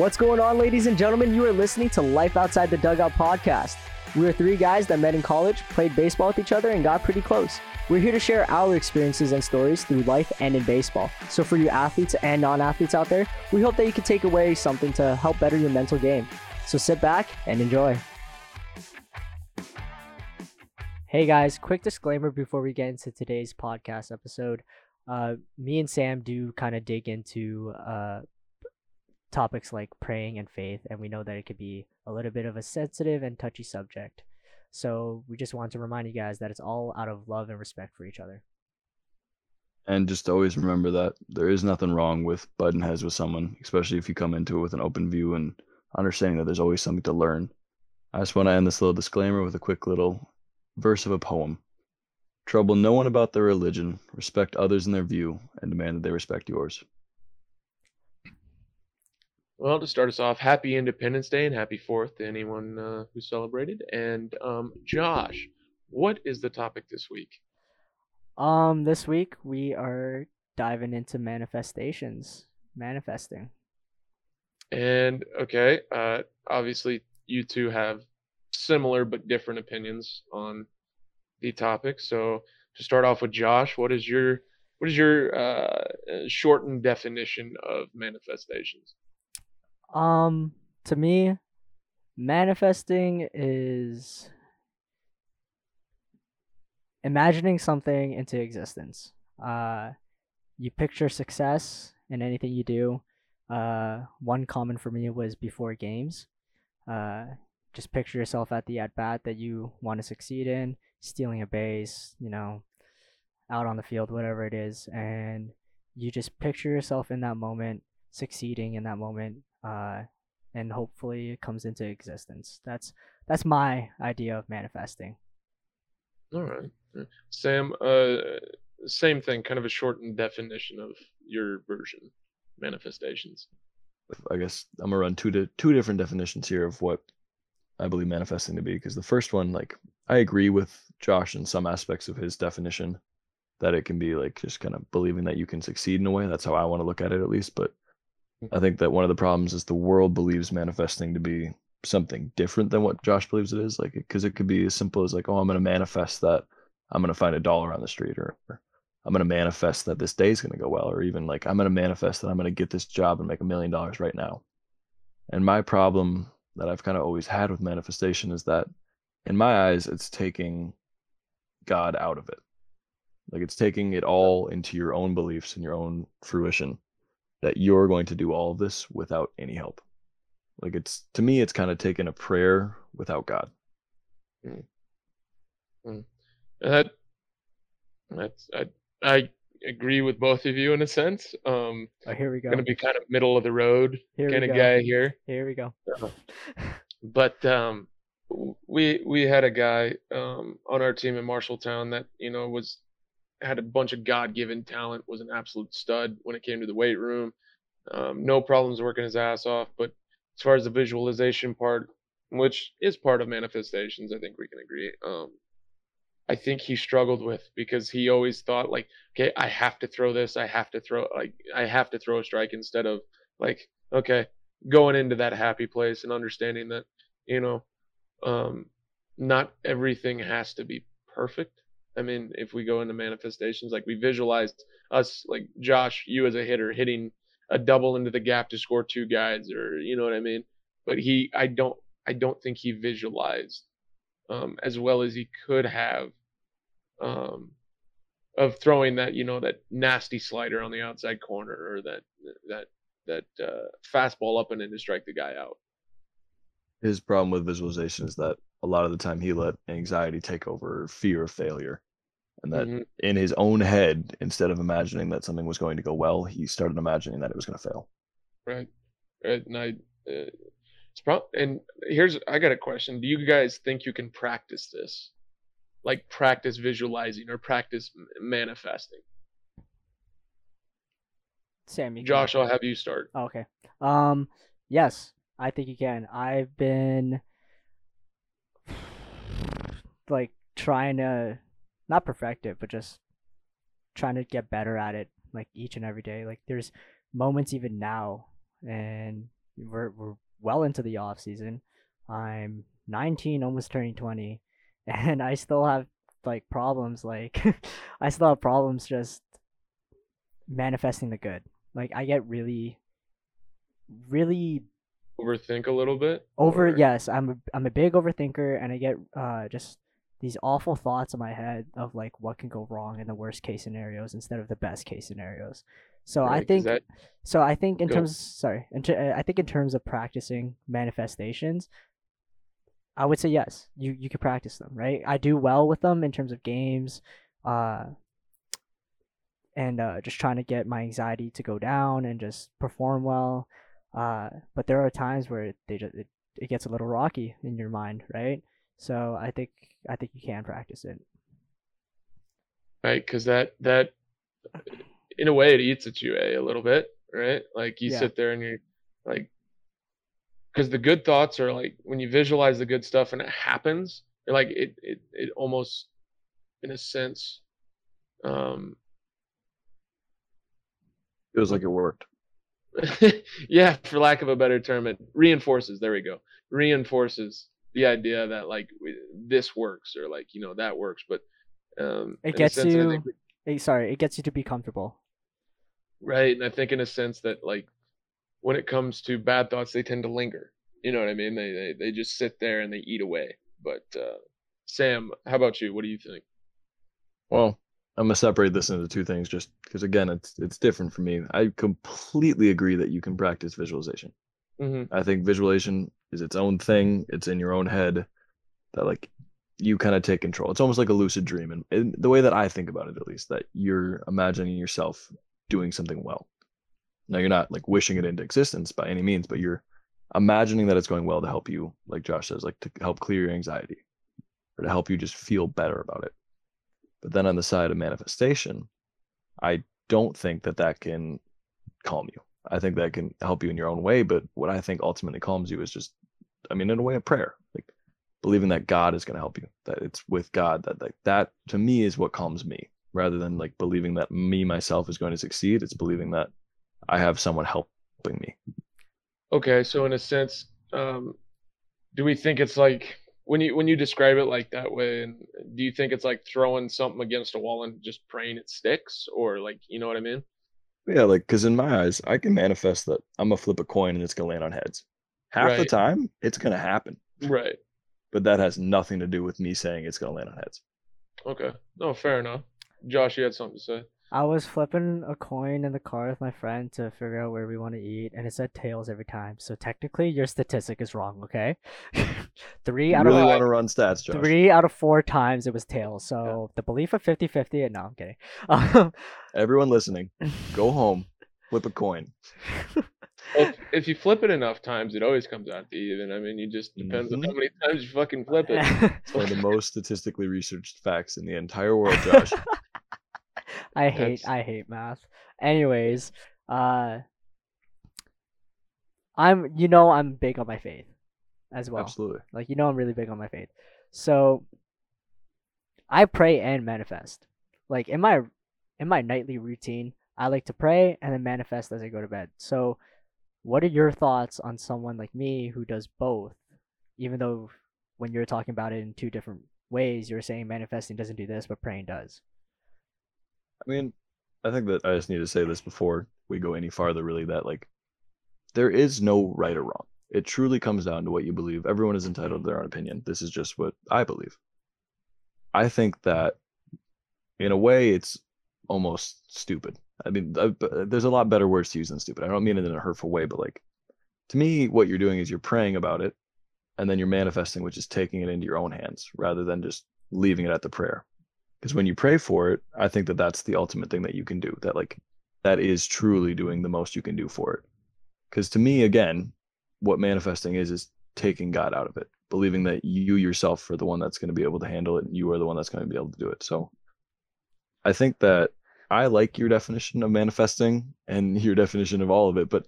What's going on, ladies and gentlemen? You are listening to Life Outside the Dugout podcast. We are three guys that met in college, played baseball with each other, and got pretty close. We're here to share our experiences and stories through life and in baseball. So, for you athletes and non athletes out there, we hope that you can take away something to help better your mental game. So, sit back and enjoy. Hey guys, quick disclaimer before we get into today's podcast episode. Uh, me and Sam do kind of dig into uh, topics like praying and faith, and we know that it could be a little bit of a sensitive and touchy subject. So we just want to remind you guys that it's all out of love and respect for each other. And just always remember that there is nothing wrong with butting heads with someone, especially if you come into it with an open view and understanding that there's always something to learn. I just want to end this little disclaimer with a quick little verse of a poem. Trouble no one about their religion, respect others in their view, and demand that they respect yours. Well, to start us off, happy Independence Day and happy Fourth to anyone uh, who celebrated. And um, Josh, what is the topic this week? Um, this week we are diving into manifestations, manifesting. And okay, uh, obviously you two have similar but different opinions on the topic. So to start off with Josh, what is your what is your uh, shortened definition of manifestations? Um, to me, manifesting is imagining something into existence. Uh, you picture success in anything you do. Uh, one common for me was before games. Uh, just picture yourself at the at bat that you want to succeed in, stealing a base, you know, out on the field, whatever it is, and you just picture yourself in that moment, succeeding in that moment, uh, and hopefully it comes into existence. That's that's my idea of manifesting. All right, Sam. Uh, same thing, kind of a shortened definition of your version, manifestations. I guess I'm gonna run two to two different definitions here of what I believe manifesting to be. Because the first one, like, I agree with Josh in some aspects of his definition that it can be like just kind of believing that you can succeed in a way. That's how I want to look at it, at least. But I think that one of the problems is the world believes manifesting to be something different than what Josh believes it is. Like, because it could be as simple as like, oh, I'm going to manifest that I'm going to find a dollar on the street, or, or I'm going to manifest that this day is going to go well, or even like I'm going to manifest that I'm going to get this job and make a million dollars right now. And my problem that I've kind of always had with manifestation is that, in my eyes, it's taking God out of it. Like it's taking it all into your own beliefs and your own fruition that you're going to do all of this without any help. Like it's to me, it's kind of taking a prayer without God. Mm. Mm. That that's I I agree with both of you in a sense. Um, oh, here we go. Gonna be kind of middle of the road here kind of guy here. Here we go. but um, we we had a guy um, on our team in Marshalltown that you know was had a bunch of God-given talent, was an absolute stud when it came to the weight room. Um, no problems working his ass off. But as far as the visualization part, which is part of manifestations, I think we can agree. Um, I think he struggled with because he always thought like, okay, I have to throw this, I have to throw like I have to throw a strike instead of like, okay, going into that happy place and understanding that, you know, um, not everything has to be perfect. I mean, if we go into manifestations, like we visualized us, like Josh, you as a hitter hitting a double into the gap to score two guys, or you know what I mean. But he, I don't, I don't think he visualized um, as well as he could have um, of throwing that, you know, that nasty slider on the outside corner or that that that uh, fastball up and in to strike the guy out. His problem with visualization is that a lot of the time he let anxiety take over fear of failure and that mm-hmm. in his own head instead of imagining that something was going to go well he started imagining that it was going to fail. Right right and i uh, it's pro- and here's i got a question do you guys think you can practice this? Like practice visualizing or practice manifesting? Sammy. josh i'll have you start. Oh, okay um yes i think you can. I've been like trying to not perfect it, but just trying to get better at it like each and every day. Like there's moments even now and we're we're well into the off season. I'm 19, almost turning 20, and I still have like problems. Like I still have problems just manifesting the good. Like I get really, really Overthink a little bit. over. or- Yes, I'm a, I'm a big overthinker, and I get uh just these awful thoughts in my head of like what can go wrong in the worst case scenarios instead of the best case scenarios. So I think that so I think in Go. terms, sorry, in ter- I think in terms of practicing manifestations, I would say yes. You you could practice them, right? I do well with them in terms of games, uh, and uh, just trying to get my anxiety to go down and just perform well. Uh, but there are times where they just it, it gets a little rocky in your mind, right? So I think I think you can practice it. right because that that in a way it eats at you eh, a little bit right like you Yeah. sit there and you're like because the good thoughts are like when you visualize the good stuff and it happens like it it, it almost in a sense um Feels like it worked. yeah for lack of a better term it reinforces there we go reinforces the idea that like we- this works or like you know that works but um It gets sense, you. think eh, sorry, it gets you to be comfortable. right and i think in a sense that like when it comes to bad thoughts they tend to linger you know what i mean they they, they just sit there and they eat away but uh sam how about you what do you think Well, I'm gonna separate this into two things, just because again, it's it's different for me. I completely agree that you can practice visualization. hmm I think visualization is its own thing. It's in your own head that like you kind of take control. It's almost like a lucid dream, and, and the way that I think about it, at least, that you're imagining yourself doing something well. Now you're not like wishing it into existence by any means, but you're imagining that it's going well to help you, like Josh says, like to help clear your anxiety or to help you just feel better about it. But then on the side of manifestation, I don't think that that can calm you. I think that can help you in your own way. But what I think ultimately calms you is just, I mean, in a way of prayer, like believing that God is going to help you, that it's with God, that like that to me is what calms me rather than like believing that me myself is going to succeed. It's believing that I have someone helping me. okay so in a sense um do we think it's like when you when you describe it like that way and do you think it's like throwing something against a wall and just praying it sticks or like you know what i mean Yeah, like because in my eyes, I can manifest that I'm gonna flip a coin and it's gonna land on heads. Half the time, it's gonna happen, right. But that has nothing to do with me saying it's gonna land on heads. okay. No fair enough. Josh you had something to say I was flipping a coin in the car with my friend to figure out where we want to eat, and it said tails every time. So technically, your statistic is wrong. Okay, three You out really of want to run stats, Josh? three out of four times it was tails. So the belief of 50-50, and no, I'm kidding. Um, Everyone listening, go home, flip a coin. Well, if, if you flip it enough times, it always comes out to even. I mean, you just depends on how Mhm. many times you fucking flip it. It's one of the most statistically researched facts in the entire world, Josh. I hate That's- I hate math. Anyways, uh I'm you know I'm big on my faith as well. Absolutely. Like you know I'm really big on my faith. So I pray and manifest. Like in my in my nightly routine, I like to pray and then manifest as I go to bed. So what are your thoughts on someone like me who does both? Even though when you're talking about it in two different ways, you're saying manifesting doesn't do this, but praying does. I mean, I think that I just need to say this before we go any farther, really, that like there is no right or wrong. It truly comes down to what you believe. Everyone is entitled to their own opinion. This is just what I believe. I think that in a way it's almost stupid. I mean, uh, there's a lot better words to use than stupid. I don't mean it in a hurtful way, but like to me, what you're doing is you're praying about it and then you're manifesting, which is taking it into your own hands rather than just leaving it at the prayer because when you pray for it i think that that's the ultimate thing that you can do that like that is truly doing the most you can do for it. Because to me again what manifesting is is taking god out of it believing that you yourself are the one that's going to be able to handle it and you are the one that's going to be able to do it. So i think that i like your definition of manifesting and your definition of all of it but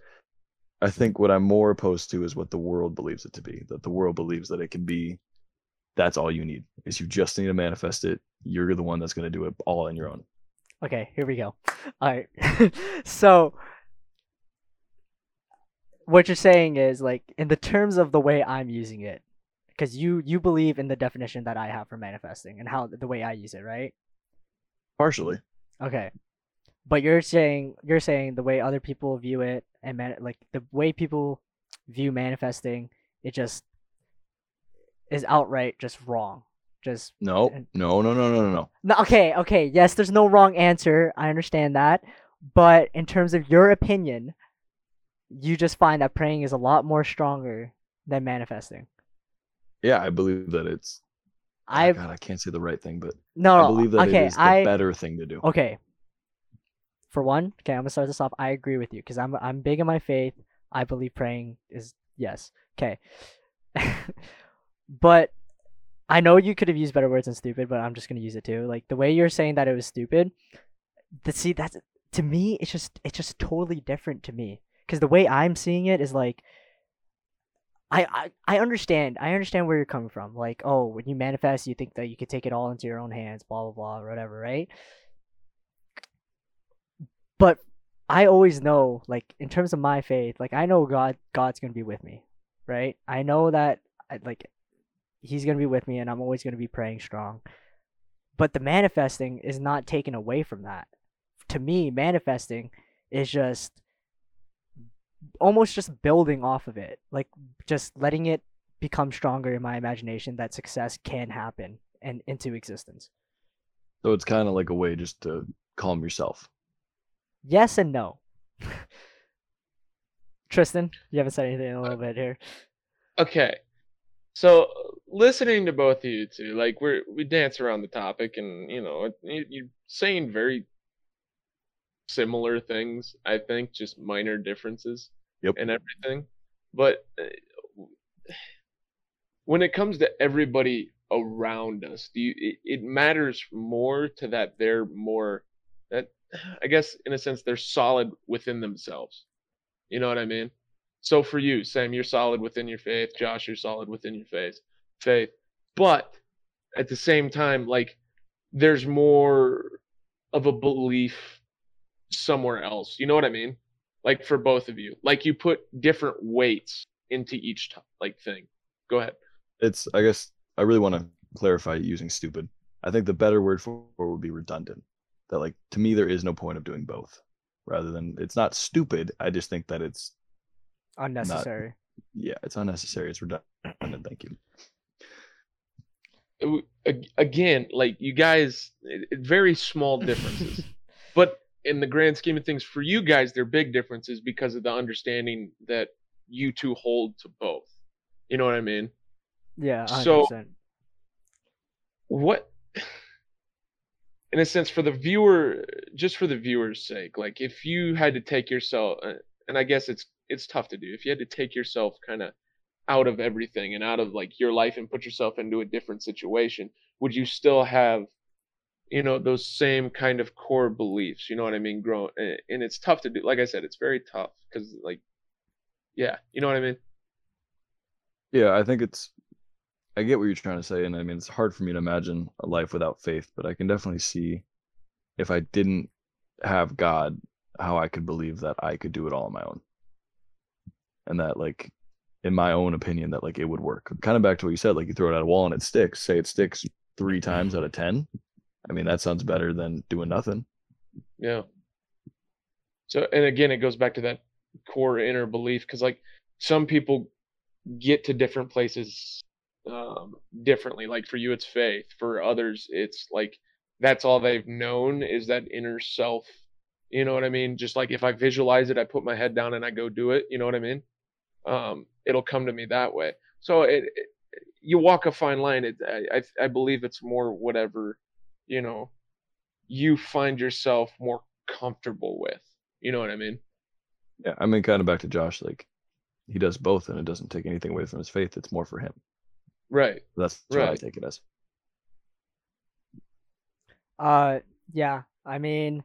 i think what i'm more opposed to is what the world believes it to be that the world believes that it can be that's all you need is you just need to manifest it you're the one that's going to do it all on your own Okay, here we go. All right. so what you're saying is like in the terms of the way I'm using it, because you you believe in the definition that I have for manifesting and how the way I use it, right? Partially. Okay. But you're saying you're saying the way other people view it and man, like the way people view manifesting, it just is outright just wrong. Just No, no, no, no, no, no, no. okay, okay. Yes, there's no wrong answer. I understand that. But in terms of your opinion, you just find that praying is a lot more stronger than manifesting. Yeah, I believe that it's. Ah, oh I God, I can't say the right thing, but no, I believe that okay, it is the I better thing to do. okay. For one, okay, I'm gonna start this off. I agree with you because I'm I'm big in my faith. I believe praying is yes. Okay, but I know you could have used better words than stupid, but I'm just gonna use it too. Like the way you're saying that it was stupid. The see that's to me it's just it's just totally different to me because the way I'm seeing it is like. I, I, I understand. I understand where you're coming from. Like, oh, when you manifest, you think that you could take it all into your own hands, blah blah blah, whatever, right? but I always know, like in terms of my faith, like I know God, God's gonna be with me, right? I know that, like, He's gonna be with me, and I'm always gonna be praying strong. But the manifesting is not taken away from that. To me, manifesting is just almost just building off of it, like just letting it become stronger in my imagination that success can happen and into existence. So it's kind of like a way just to calm yourself. Yes and no. Tristan, you haven't said anything in a little uh, bit here. Okay. So listening to both of you two, like we're we dance around the topic, and you know it- you're saying very similar things. I think just minor differences Yep. and everything. But uh, when it comes to everybody around us, do you it, it matters more to that they're more that I guess in a sense they're solid within themselves. You know what I mean? So for you, Sam, you're solid within your faith. Josh, you're solid within your faith. Faith, but at the same time, like there's more of a belief somewhere else. You know what I mean? Like for both of you, like you put different weights into each t- like thing. Go ahead. It's I guess I really want to clarify using stupid. I think the better word for would be redundant. That like to me there is no point of doing both. Rather than it's not stupid. I just think that it's Unnecessary. yeah, it's unnecessary. It's redundant. Thank you. again, like you guys, it, it- very small differences, but in the grand scheme of things, for you guys, they're big differences because of the understanding that you two hold to both. You know what I mean? yeah, 100%. So- What, in a sense, for the viewer, just for the viewer's sake, like if you had to take yourself, uh, and I guess it's it's tough to do, if you had to take yourself kind of out of everything and out of like your life and put yourself into a different situation, would you still have, you know, those same kind of core beliefs? You know what I mean? Grow, and and it's tough to do. Like I said, it's very tough because like, yeah, you know what I mean? Yeah, I think it's I get what you're trying to say, and I mean it's hard for me to imagine a life without faith, but I can definitely see if I didn't have God, how I could believe that I could do it all on my own. And that like in my own opinion that like it would work. Kind of back to what you said, like you throw it at a wall and it sticks. Say it sticks three times out of ten. I mean that sounds better than doing nothing. Yeah. So, and again, it goes back to that core inner belief because, like, some people get to different places um, differently. Like, for you, it's faith. For others, it's like that's all they've known is that inner self. You know what I mean? Just like if I visualize it, I put my head down and I go do it. You know what I mean? Um, it'll come to me that way. So it, it you walk a fine line. It, I, I I believe it's more whatever, you know, you find yourself more comfortable with. You know what I mean? Yeah, I mean kind of back to Josh, like he does both and it doesn't take anything away from his faith. It's more for him. Right. That's what I Right. take it as. Uh, yeah. I mean,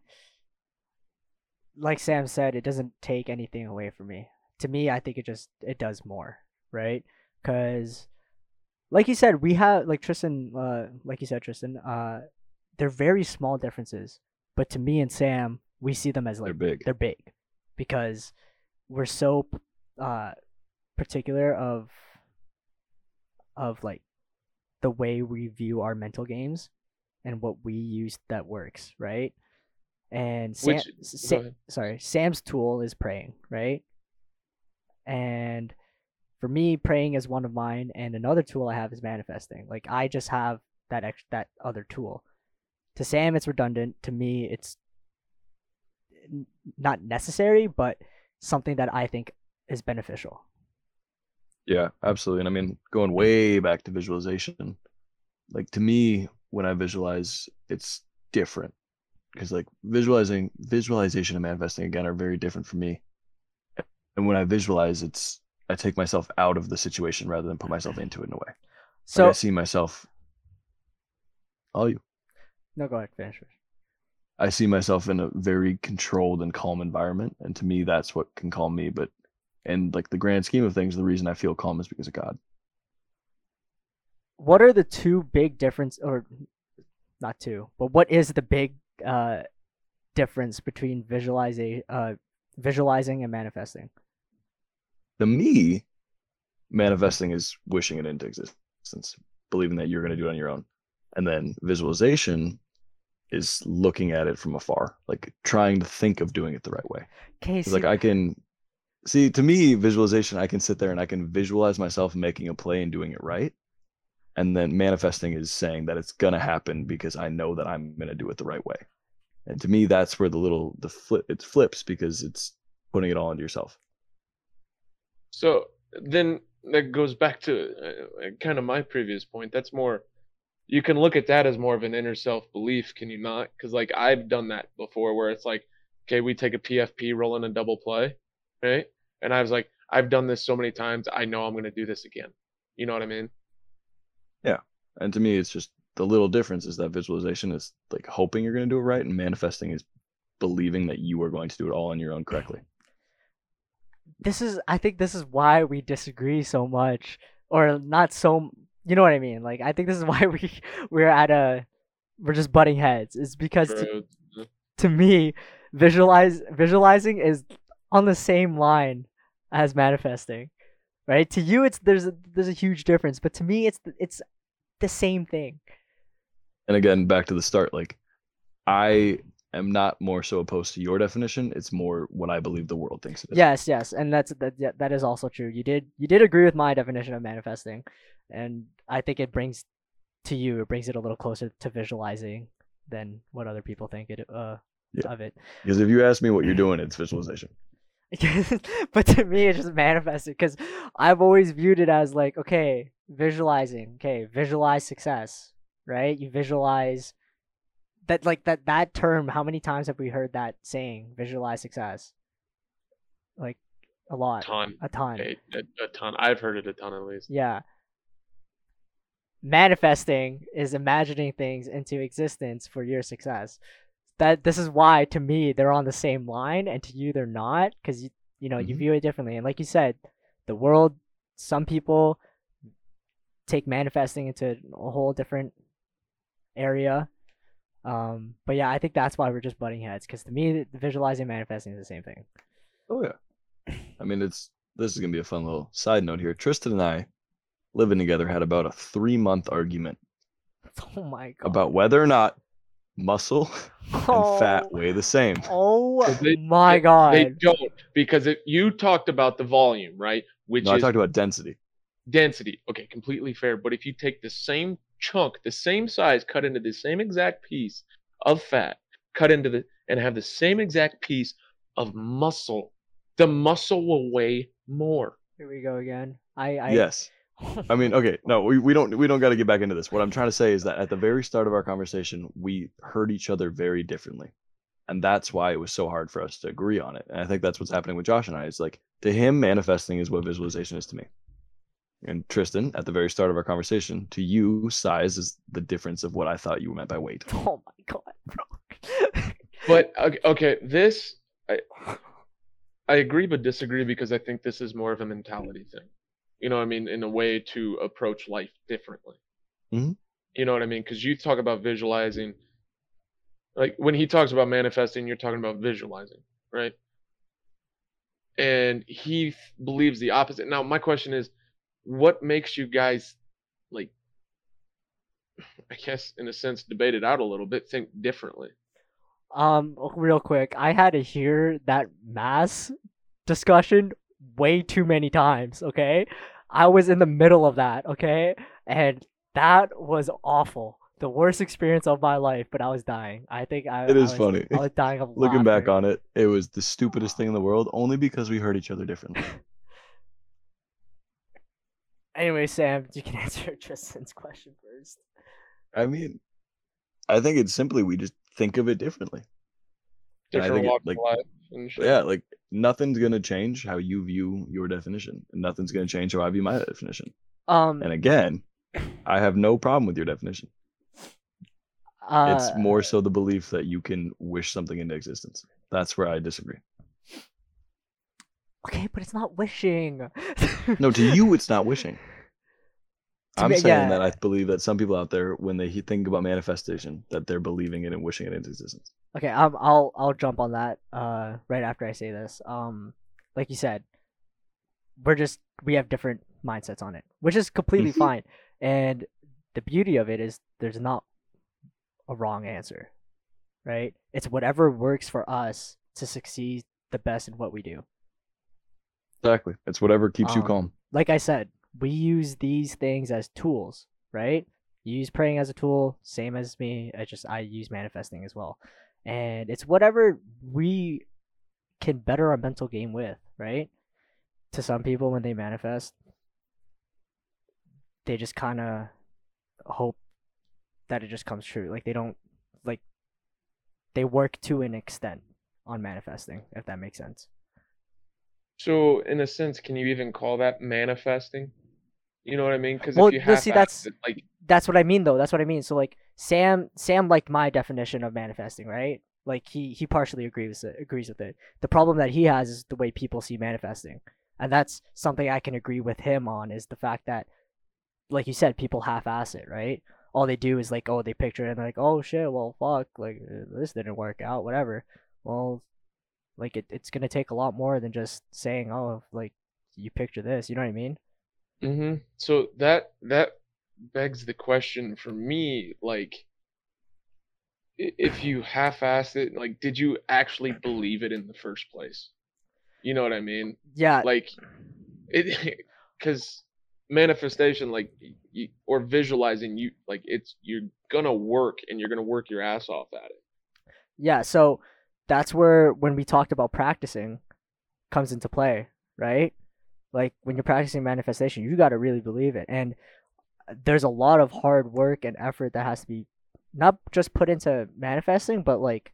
like Sam said, it doesn't take anything away from me. To me, I think it just it does more, right? Because, like you said, we have like Tristan, uh, like you said, Tristan, uh, they're very small differences, but to me and Sam, we see them as like They're big. they're big because we're so uh particular of of like the way we view our mental games and what we use that works, right? And Sam, Which- Sa- go ahead. sorry, Sam's tool is praying, right? And for me, praying is one of mine, and another tool I have is manifesting. Like I just have that ex- that other tool. To Sam, it's redundant. To me, it's not necessary, but something that I think is beneficial. Yeah, absolutely. And I mean, going way back to visualization, like to me, when I visualize, it's different because like visualizing, visualization and manifesting again are very different for me. And when I visualize, it's I take myself out of the situation rather than put myself into it in a way. So So I see myself. All you. no, go ahead, finish. I see myself in a very controlled and calm environment, and to me, that's what can calm me. But in like the grand scheme of things, the reason I feel calm is because of God. What are the two big difference, or not two, but what is the big uh difference between visualizing, uh, visualizing and manifesting? To me, manifesting is wishing it into existence, believing that you're going to do it on your own, and then visualization is looking at it from afar, like trying to think of doing it the right way. Okay, 'Cause, like I can see to me visualization I can sit there and I can visualize myself making a play and doing it right. And then manifesting is saying that it's gonna happen because I know that I'm gonna do it the right way. And to me that's where the little the flip it flips because it's putting it all into yourself. So then that goes back to uh, kind of my previous point. That's more, you can look at that as more of an inner self belief, can you not? Because like I've done that before, where it's like, okay, we take a PFP, roll in a double play, right? And I was like, I've done this so many times, I know I'm gonna do this again. You know what I mean? Yeah, and to me it's just the little difference is that visualization is like hoping you're gonna do it right and manifesting is believing that you are going to do it all on your own correctly. This is I think this is why we disagree so much or not so you know what I mean? Like I think this is why we we're at a we're just butting heads it's because to, to me visualize visualizing is on the same line as manifesting right? To you it's there's a, there's a huge difference but to me it's it's the same thing. And again back to the start like i am not more so opposed to your definition it's more what i believe the world thinks it is Yes, yes, and that's that. Yeah, that is also true. You did you did agree with my definition of manifesting, and I think it brings to you it brings it a little closer to visualizing than what other people think it uh Yeah. of it. because if you ask me what you're doing it's visualization but to me, it's just manifested because I've always viewed it as like, okay, visualizing, okay, visualize success, right? You visualize that, like that that term. How many times have we heard that saying? Visualize success, like a lot, ton, a ton. a, a, a ton. I've heard it a ton at least. Yeah. Manifesting is imagining things into existence for your success. That this is why to me they're on the same line and to you they're not because you you know you Mhm. view it differently and like you said, the world some people take manifesting into a whole different area. Um, but yeah, I think that's why we're just butting heads because to me, visualizing and manifesting is the same thing. oh yeah i mean it's this is gonna be a fun little side note here tristan and i living together had about a three month argument Oh my god! about whether or not muscle and fat weigh the same Oh they- my they- god! They don't because it, you talked about the volume, right? Which no i is talked about density density. Okay, completely fair. But if you take the same chunk, the same size, cut into the same exact piece of fat, cut into the and have the same exact piece of muscle, the muscle will weigh more. Here we go again. I, I yes I mean, okay, no, we, we don't we don't got to get back into this. What I'm trying to say is that at the very start of our conversation, we heard each other very differently, and that's why it was so hard for us to agree on it. And I think that's what's happening with Josh and I. It's like to him, manifesting is what visualization is to me, and Tristan, at the very start of our conversation, to you, size is the difference of what I thought you meant by weight. oh my god, bro. But okay, okay, this I I agree but disagree because I think this is more of a mentality thing. You know what I mean? In a way to approach life differently. Mhm. You know what I mean? Because you talk about visualizing, like when he talks about manifesting, you're talking about visualizing, right? and he f- believes the opposite. Now, my question is, what makes you guys like? I guess, in a sense, debate it out a little bit, think differently. Um, real quick, I had to hear that mass discussion way too many times. Okay, I was in the middle of that. Okay, and that was awful. The worst experience of my life, but I was dying. I think I. It is I was- funny. I was dying of Looking back on it, it was the stupidest thing in the world, only because we heard each other differently. Anyway, Sam, you can answer Tristan's question first. I mean, I think it's simply we just think of it differently. Different think it, like- of life. Yeah, like nothing's gonna change how you view your definition, and nothing's gonna change how I view my definition. Um, And again, I have no problem with your definition. uh, It's more so the belief that you can wish something into existence. That's where I disagree. Okay, but it's not wishing. No, to you, it's not wishing. I'm me- saying yeah. that I believe that some people out there, when they think about manifestation, that they're believing it and wishing it into existence. Okay, um, I'll I'll jump on that uh right after I say this. Um, like you said, we're just we have different mindsets on it, which is completely Mhm. fine. And the beauty of it is there's not a wrong answer, right? It's whatever works for us to succeed the best in what we do. Exactly. It's whatever keeps you Um, calm. Like I said, we use these things as tools, right? You use praying as a tool, same as me. I just I use manifesting as well, and it's whatever we can better our mental game with, right? To some people, when they manifest, they just kind of hope that it just comes true. Like they don't like they work to an extent on manifesting, if that makes sense. So, in a sense, can you even call that manifesting? You know what I mean? Because Well, if you see, that's- like that's what I mean though. That's what I mean. So like Sam Sam liked my definition of manifesting, right? Like he he partially agrees with it, agrees with it. The problem that he has is the way people see manifesting. And that's something I can agree with him on is the fact that like you said people half-ass it, right? All they do is like oh they picture it and they're like oh shit, well fuck, like this didn't work out, whatever. Well, like it, it's going to take a lot more than just saying oh like you picture this, you know what I mean? hmm So that that begs the question for me, like, if you half-assed it, like, did you actually believe it in the first place? You know what I mean? Yeah, Like, it, because manifestation, like, y or visualizing, you like, it's you're gonna work and you're gonna work your ass off at it. Yeah, so that's where when we talked about practicing comes into play, right? Like when you're practicing manifestation, you got to really believe it. And there's a lot of hard work and effort that has to be not just put into manifesting, but like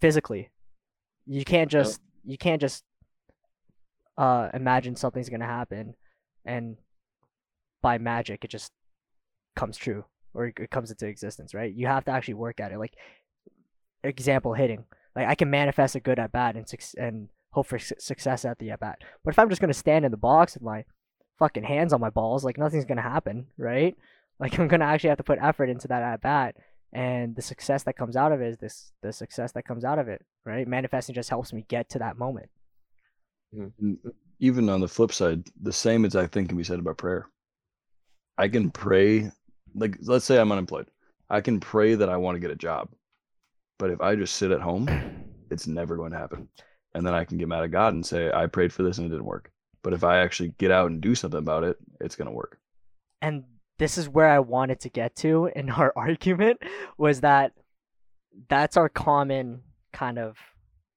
physically. You can't just you can't just uh imagine something's going to happen and by magic it just comes true or it it comes into existence, right? You have to actually work at it. Like example hitting. Like I can manifest a good at bat and and hope for su- success at the at bat. But if I'm just gonna stand in the box with my fucking hands on my balls, like nothing's gonna happen, right? Like I'm gonna actually have to put effort into that at bat, and the success that comes out of it is this the success that comes out of it, right? Manifesting just helps me get to that moment. Mm-hmm. Uh, even on the flip side, the same exact thing can be said about prayer. I can pray, like, let's say I'm unemployed. I can pray that I want to get a job. But if I just sit at home, it's never going to happen. And then I can get mad at God and say, I prayed for this and it didn't work. But if I actually get out and do something about it, it's going to work. and this is where I wanted to get to in our argument was that that's our common kind of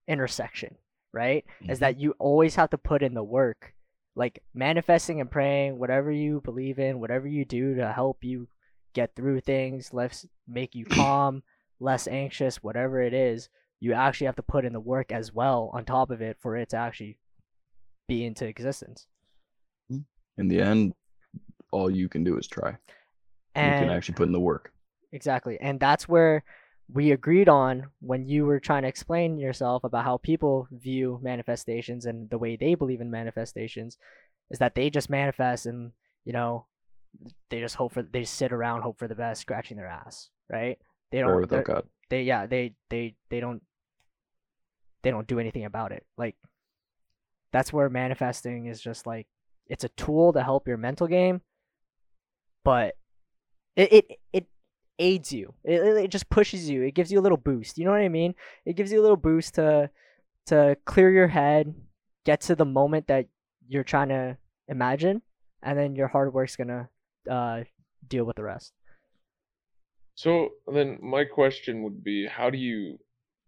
intersection, right? Is mm-hmm. that you always have to put in the work, like manifesting and praying, whatever you believe in, whatever you do to help you get through things, let's make you calm, less anxious, whatever it is, you actually have to put in the work as well on top of it for it to actually be into existence. Hmm. In the end, all you can do is try. you can actually put in the work. Exactly. And that's where we agreed on when you were trying to explain yourself about how people view manifestations and the way they believe in manifestations is that they just manifest and, you know, they just hope for they just sit around hope for the best scratching their ass, right? They don't without they're- God. they yeah, they they they don't they don't do anything about it. Like that's where manifesting is just like it's a tool to help your mental game, but it it, it aids you. It, it just pushes you. It gives you a little boost. You know what I mean? It gives you a little boost to to clear your head, get to the moment that you're trying to imagine, and then your hard work's gonna uh, deal with the rest. So then my question would be how do you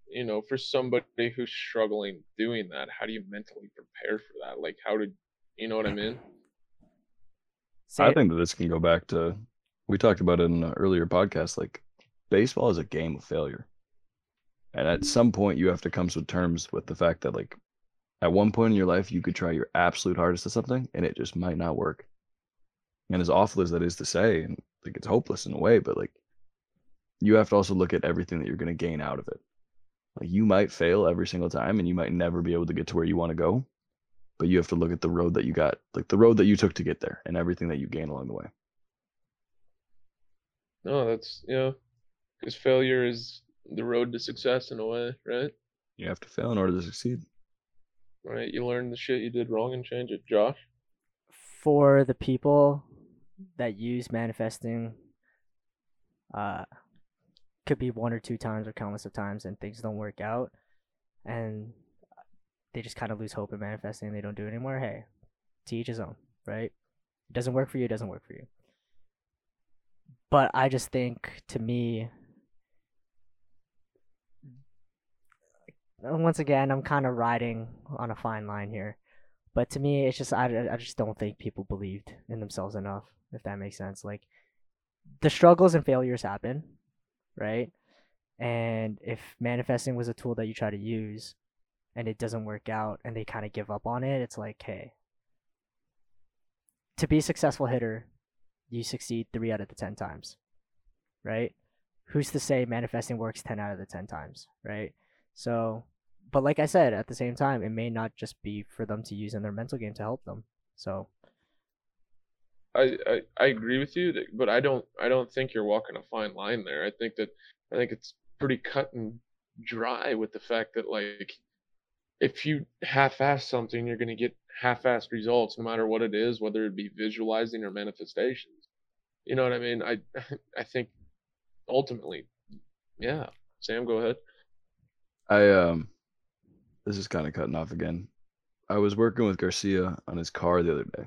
you know, for somebody who's struggling doing that, how do you mentally prepare for that? Like how did you know what I mean? I think that this can go back to we talked about it in an earlier podcast. Like baseball is a game of failure. And at some point you have to come to terms with the fact that like at one point in your life you could try your absolute hardest at something and it just might not work. And as awful as that is to say, and like it's hopeless in a way, but like you have to also look at everything that you're going to gain out of it. Like you might fail every single time and you might never be able to get to where you want to go, but you have to look at the road that you got, like the road that you took to get there and everything that you gain along the way. No, that's yeah, because failure is the road to success in a way, right? You have to fail in order to succeed. Right. You learn the shit you did wrong and change it. Josh? For the people that use manifesting, uh, could be one or two times or countless of times and things don't work out and they just kind of lose hope in manifesting and they don't do it anymore. Hey, to each his own, right? It doesn't work for you, it doesn't work for you. But I just think to me, once again, I'm kind of riding on a fine line here. But to me, it's just I, I just don't think people believed in themselves enough, if that makes sense. Like the struggles and failures happen, right? And if manifesting was a tool that you try to use and it doesn't work out and they kind of give up on it, it's like, hey, to be a successful hitter, you succeed three out of the 10 times, right? Who's to say manifesting works 10 out of the 10 times, right? So, but like I said, at the same time, it may not just be for them to use in their mental game to help them. So, I, I, I agree with you, but I don't I don't think you're walking a fine line there. I think that I think it's pretty cut and dry with the fact that like if you half-ass something, you're gonna get half-assed results no matter what it is, whether it be visualizing or manifestations. You know what I mean? I I think ultimately, yeah. Sam, go ahead. I um, this is kind of cutting off again. I was working with Garcia on his car the other day,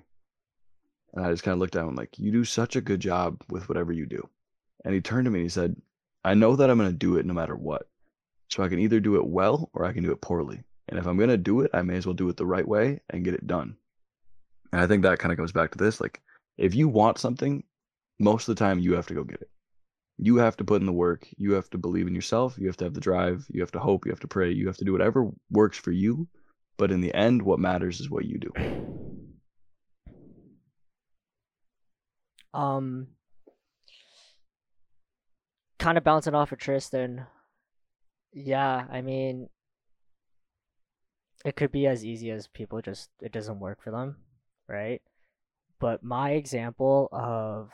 and I just kind of looked at him like, "You do such a good job with whatever you do." And he turned to me and he said, "I know that I'm going to do it no matter what. So I can either do it well or I can do it poorly. And if I'm going to do it, I may as well do it the right way and get it done." And I think that kind of goes back to this like if you want something, most of the time you have to go get it. You have to put in the work. You have to believe in yourself. You have to have the drive. You have to hope. You have to pray. You have to do whatever works for you. But in the end, what matters is what you do. Um, kind of bouncing off of Tristan. Yeah, I mean, it could be as easy as people just it doesn't work for them, right? But my example of,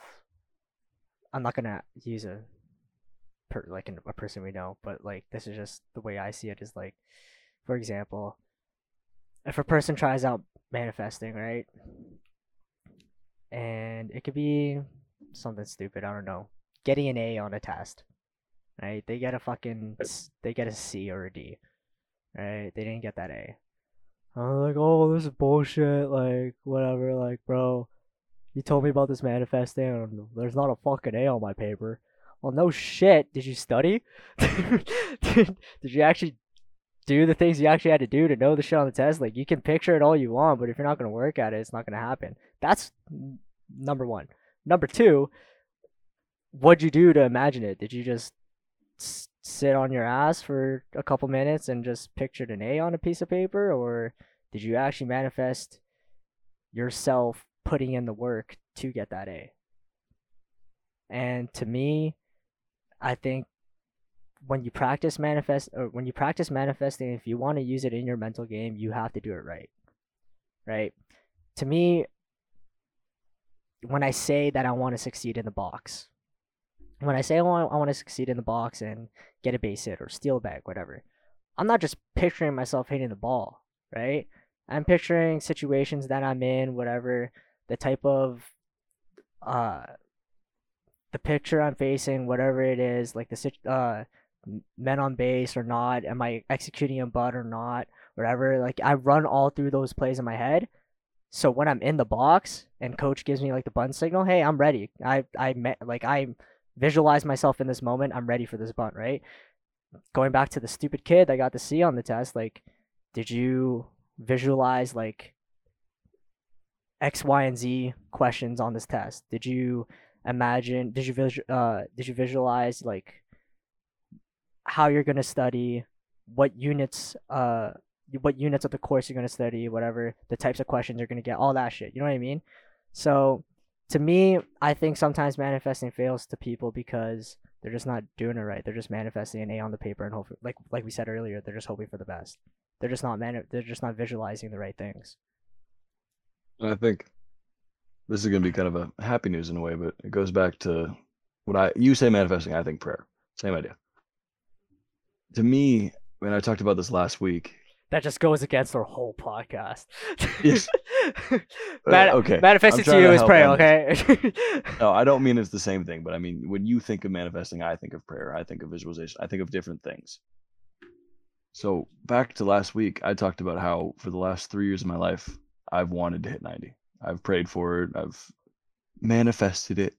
I'm not gonna use a, per, like a person we know, but like this is just the way I see it. Is like, for example, if a person tries out manifesting, right? And it could be something stupid. I don't know. Getting an A on a test, right? They get a fucking they get a C or a D, right? They didn't get that A. I'm like, oh, this is bullshit. Like, whatever. Like, bro, you told me about this manifesting. And there's not a fucking A on my paper. Well, no shit. Did you study? did, did you actually do the things you actually had to do to know the shit on the test? Like, you can picture it all you want, but if you're not gonna work at it, it's not gonna happen. That's number one. Number two, what'd you do to imagine it? Did you just sit on your ass for a couple minutes and just pictured an A on a piece of paper, or did you actually manifest yourself putting in the work to get that A? And to me, I think when you practice manifest or when you practice manifesting, if you want to use it in your mental game, you have to do it right. Right? To me, when I say that I want to succeed in the box, when I say I want, I want to succeed in the box and get a base hit or steal bag, whatever, I'm not just picturing myself hitting the ball, right? I'm picturing situations that I'm in, whatever the type of uh the picture I'm facing, whatever it is, like the uh men on base or not, am I executing a butt or not, whatever. Like I run all through those plays in my head. So when I'm in the box and coach gives me like the bunt signal, hey, I'm ready. I I met like I visualize myself in this moment. I'm ready for this bunt, right? Going back to the stupid kid I got to see on the test, like, did you visualize like X, Y, and Z questions on this test? Did you imagine? Did you visual? Uh, did you visualize like how you're gonna study, what units? Uh, what units of the course you're gonna study, whatever the types of questions you're gonna get, all that shit. You know what I mean? So to me, I think sometimes manifesting fails to people because they're just not doing it right. They're just manifesting an A on the paper and hope, like like we said earlier, they're just hoping for the best. They're just not man. They're just not visualizing the right things. And I think this is going to be kind of a happy news in a way, but it goes back to what I you say manifesting. I think prayer. Same idea. To me, when I talked about this last week, That just goes against our whole podcast. Yes. Uh, okay, Manifest I'm it to you to is prayer, okay? no, I don't mean it's the same thing, but I mean when you think of manifesting, I think of prayer. I think of visualization. I think of different things. So back to last week, I talked about how for the last three years of my life, I've wanted to hit 90. I've prayed for it. I've manifested it.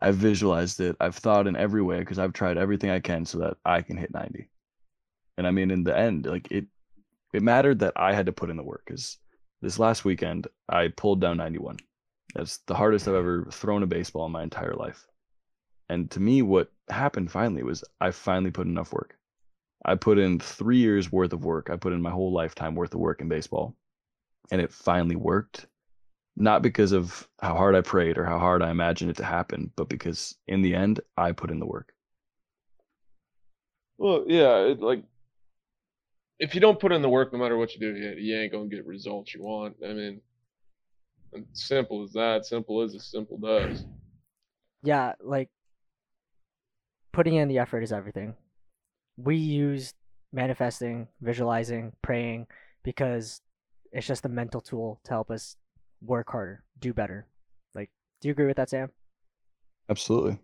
I've visualized it. I've thought in every way because I've tried everything I can so that I can hit 90. And I mean, in the end, like it, it mattered that I had to put in the work. Because this last weekend, I pulled down 91. That's the hardest I've ever thrown a baseball in my entire life. And to me, what happened finally was I finally put enough work. I put in three years worth of work. I put in my whole lifetime worth of work in baseball. And it finally worked. Not because of how hard I prayed or how hard I imagined it to happen, but because in the end, I put in the work. Well, yeah, it, like if you don't put in the work, no matter what you do, you, you ain't gonna get results you want. I mean, simple as that. Simple as it simple does. yeah, like putting in the effort is everything. We use manifesting, visualizing, praying because it's just a mental tool to help us work harder, do better. Like, do you agree with that, Sam? Absolutely.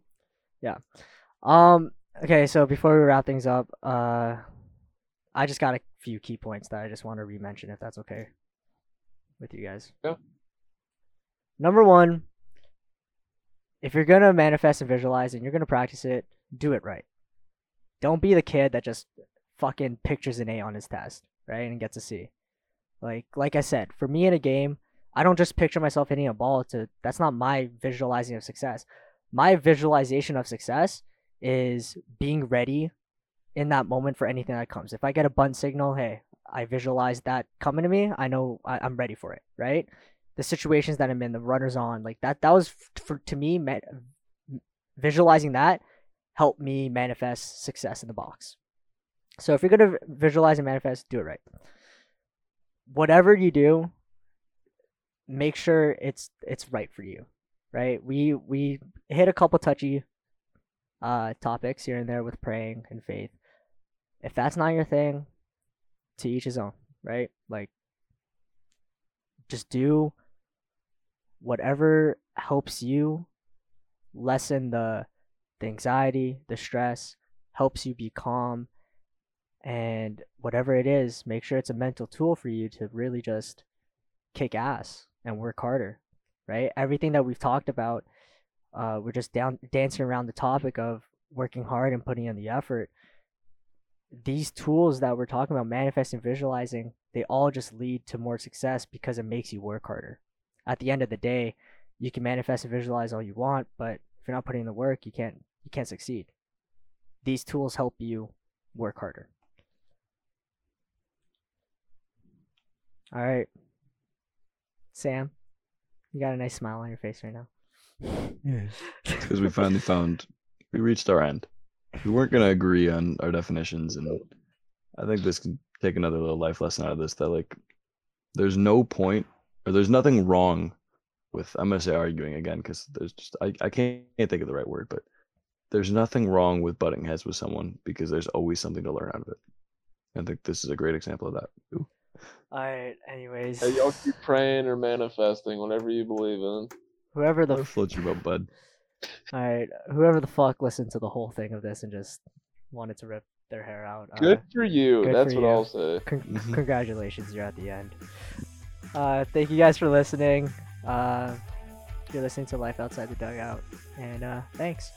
Yeah. Um. Okay. So before we wrap things up, uh, I just got a few key points that I just want to re-mention, if that's okay with you guys. Yeah. Number one, if you're gonna manifest and visualize and you're gonna practice it, do it right. Don't be the kid that just fucking pictures an A on his test, right, and gets a C. Like, like I said, for me in a game, I don't just picture myself hitting a ball. To that's not my visualizing of success. My visualization of success is being ready in that moment for anything that comes. If I get a bunt signal, hey, I visualize that coming to me. I know I, I'm ready for it, right? The situations that I'm in, the runners on, like that. That was for to me, ma- visualizing that helped me manifest success in the box. So if you're gonna visualize and manifest, do it right. Whatever you do, make sure it's it's right for you, right? We we hit a couple touchy uh topics here and there with praying and faith. If that's not your thing, to each his own, right? Like just do whatever helps you lessen the the anxiety, the stress, helps you be calm and whatever it is, make sure it's a mental tool for you to really just kick ass and work harder, right? Everything that we've talked about, uh, we're just down dancing around the topic of working hard and putting in the effort. These tools that we're talking about, manifesting, visualizing, they all just lead to more success because it makes you work harder. At the end of the day, you can manifest and visualize all you want, but if you're not putting in the work, you can't you can't succeed. These tools help you work harder. All right. Sam, you got a nice smile on your face right now. Yes. Because we finally found we reached our end. We weren't gonna agree on our definitions, and I think this can take another little life lesson out of this. That like, there's no point or there's nothing wrong with. I'm gonna say arguing again because there's just I I can't, can't think of the right word, but there's nothing wrong with butting heads with someone because there's always something to learn out of it. I think this is a great example of that. Ooh. All right. Anyways, Hey, y'all keep praying or manifesting, whatever you believe in. whoever the Whatever floats your boat, bud. All right, whoever the fuck listened to the whole thing of this and just wanted to rip their hair out. uh, Good for you. good That's for what you. I'll say. con- Mhm. congratulations, you're at the end. Uh, thank you guys for listening. Uh, you're listening to Life Outside the Dugout, and uh, thanks.